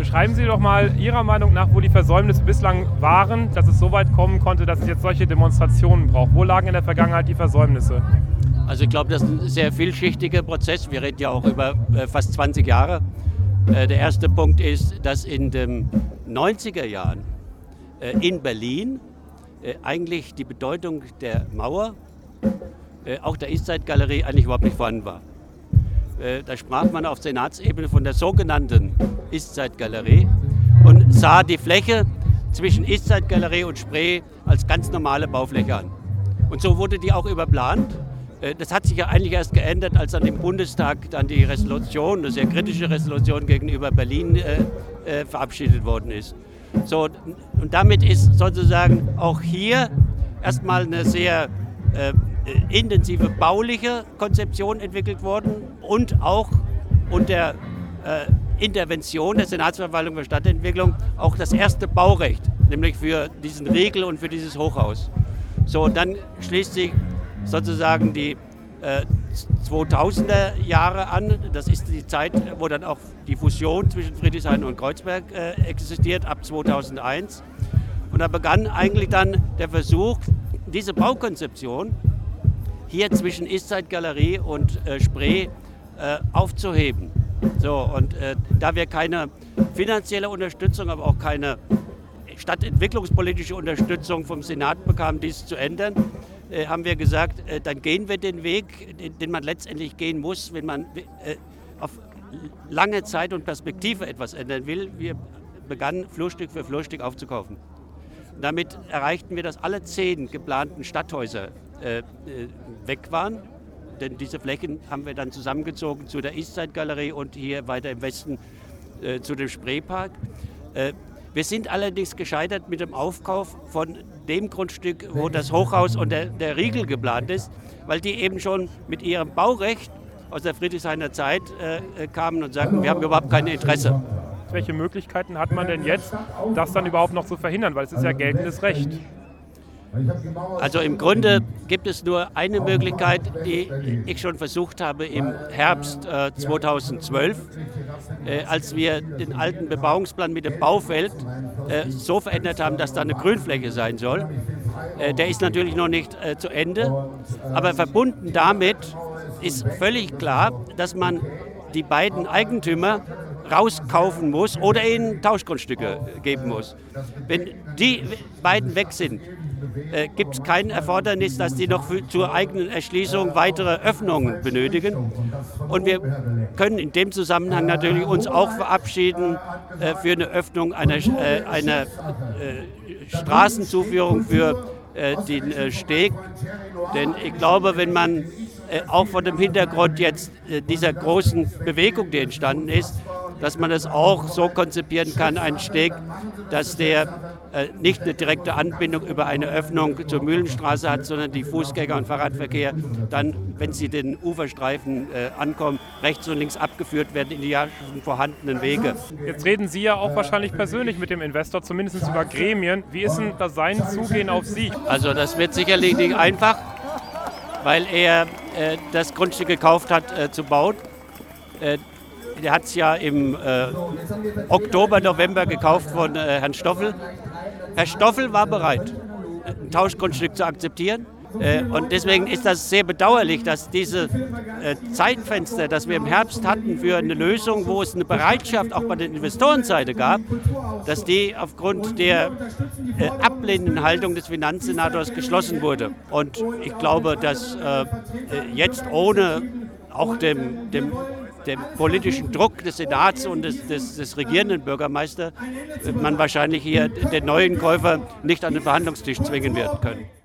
Beschreiben Sie doch mal Ihrer Meinung nach, wo die Versäumnisse bislang waren, dass es so weit kommen konnte, dass es jetzt solche Demonstrationen braucht. Wo lagen in der Vergangenheit die Versäumnisse? Also ich glaube, das ist ein sehr vielschichtiger Prozess. Wir reden ja auch über äh, fast 20 Jahre. Äh, der erste Punkt ist, dass in den 90er Jahren äh, in Berlin eigentlich die Bedeutung der Mauer, auch der Eastside-Galerie, eigentlich überhaupt nicht vorhanden war. Äh, da sprach man auf Senatsebene von der sogenannten Eastside-Galerie und sah die Fläche zwischen Eastside-Galerie und Spree als ganz normale Baufläche an. Und so wurde die auch überplant. Äh, das hat sich ja eigentlich erst geändert, als an dem Bundestag dann die Resolution, eine sehr kritische Resolution gegenüber Berlin äh, äh, verabschiedet worden ist. So, und damit ist sozusagen auch hier erstmal eine sehr äh, intensive bauliche Konzeption entwickelt worden und auch unter äh, Intervention der Senatsverwaltung für Stadtentwicklung auch das erste Baurecht, nämlich für diesen Riegel und für dieses Hochhaus. So, dann schließt sich sozusagen die äh, 2000er Jahre an. Das ist die Zeit, wo dann auch die Fusion zwischen Friedrichshain und Kreuzberg äh, existiert, ab 2001. Und da begann eigentlich dann der Versuch, diese Baukonzeption hier zwischen Eastside Galerie und äh, Spree äh, aufzuheben. So, und äh, da wir keine finanzielle Unterstützung, aber auch keine stadtentwicklungspolitische Unterstützung vom Senat bekamen, dies zu ändern, äh, haben wir gesagt, äh, dann gehen wir den Weg, den, den, man letztendlich gehen muss, wenn man äh, auf lange Zeit und Perspektive etwas ändern will. Wir begannen Flurstück für Flurstück aufzukaufen. Damit erreichten wir, dass alle zehn geplanten Stadthäuser äh, äh, weg waren. Denn diese Flächen haben wir dann zusammengezogen zu der Eastside-Galerie und hier weiter im Westen äh, zu dem Spreepark. Wir sind allerdings gescheitert mit dem Aufkauf von dem Grundstück, wo das Hochhaus und der, der Riegel geplant ist, weil die eben schon mit ihrem Baurecht aus der Friedrichshainer Zeit äh, kamen und sagten, wir haben überhaupt kein Interesse. Welche Möglichkeiten hat man denn jetzt, das dann überhaupt noch zu verhindern? Weil es ist ja geltendes Recht. Also im Grunde gibt es nur eine Möglichkeit, die ich schon versucht habe im Herbst äh, 2012, äh, als wir den alten Bebauungsplan mit dem Baufeld äh, so verändert haben, dass da eine Grünfläche sein soll. Äh, der ist natürlich noch nicht äh, zu Ende, aber verbunden damit ist völlig klar, dass man die beiden Eigentümer rauskaufen muss oder ihnen Tauschgrundstücke geben muss. Wenn die beiden weg sind, äh, gibt es kein Erfordernis, dass die noch für, zur eigenen Erschließung weitere Öffnungen benötigen. Und wir können in dem Zusammenhang natürlich uns auch verabschieden äh, für eine Öffnung einer, äh, einer äh, Straßenzuführung für äh, den äh, Steg. Denn ich glaube, wenn man auch vor dem Hintergrund jetzt dieser großen Bewegung, die entstanden ist, dass man es auch so konzipieren kann, einen Steg, dass der äh, nicht eine direkte Anbindung über eine Öffnung zur Mühlenstraße hat, sondern die Fußgänger- und Fahrradverkehr dann, wenn sie den Uferstreifen äh, ankommen, rechts und links abgeführt werden in die ja schon vorhandenen Wege. Jetzt reden Sie ja auch wahrscheinlich persönlich mit dem Investor, zumindest über Gremien. Wie ist denn das sein Zugehen auf Sie? Also das wird sicherlich nicht einfach, weil er äh, das Grundstück gekauft hat äh, zu bauen. Äh, der hat es ja im äh, Oktober, November gekauft von äh, Herrn Stoffel. Herr Stoffel war bereit, ein Tauschgrundstück zu akzeptieren. Äh, und deswegen ist das sehr bedauerlich, dass diese äh, Zeitfenster, das wir im Herbst hatten für eine Lösung, wo es eine Bereitschaft auch bei der Investorenseite gab, dass die aufgrund der äh, ablehnenden Haltung des Finanzsenators geschlossen wurde. Und ich glaube, dass äh, jetzt ohne auch dem, dem dem politischen Druck des Senats und des, des, des regierenden Bürgermeisters man wahrscheinlich hier den neuen Käufer nicht an den Verhandlungstisch zwingen wird können.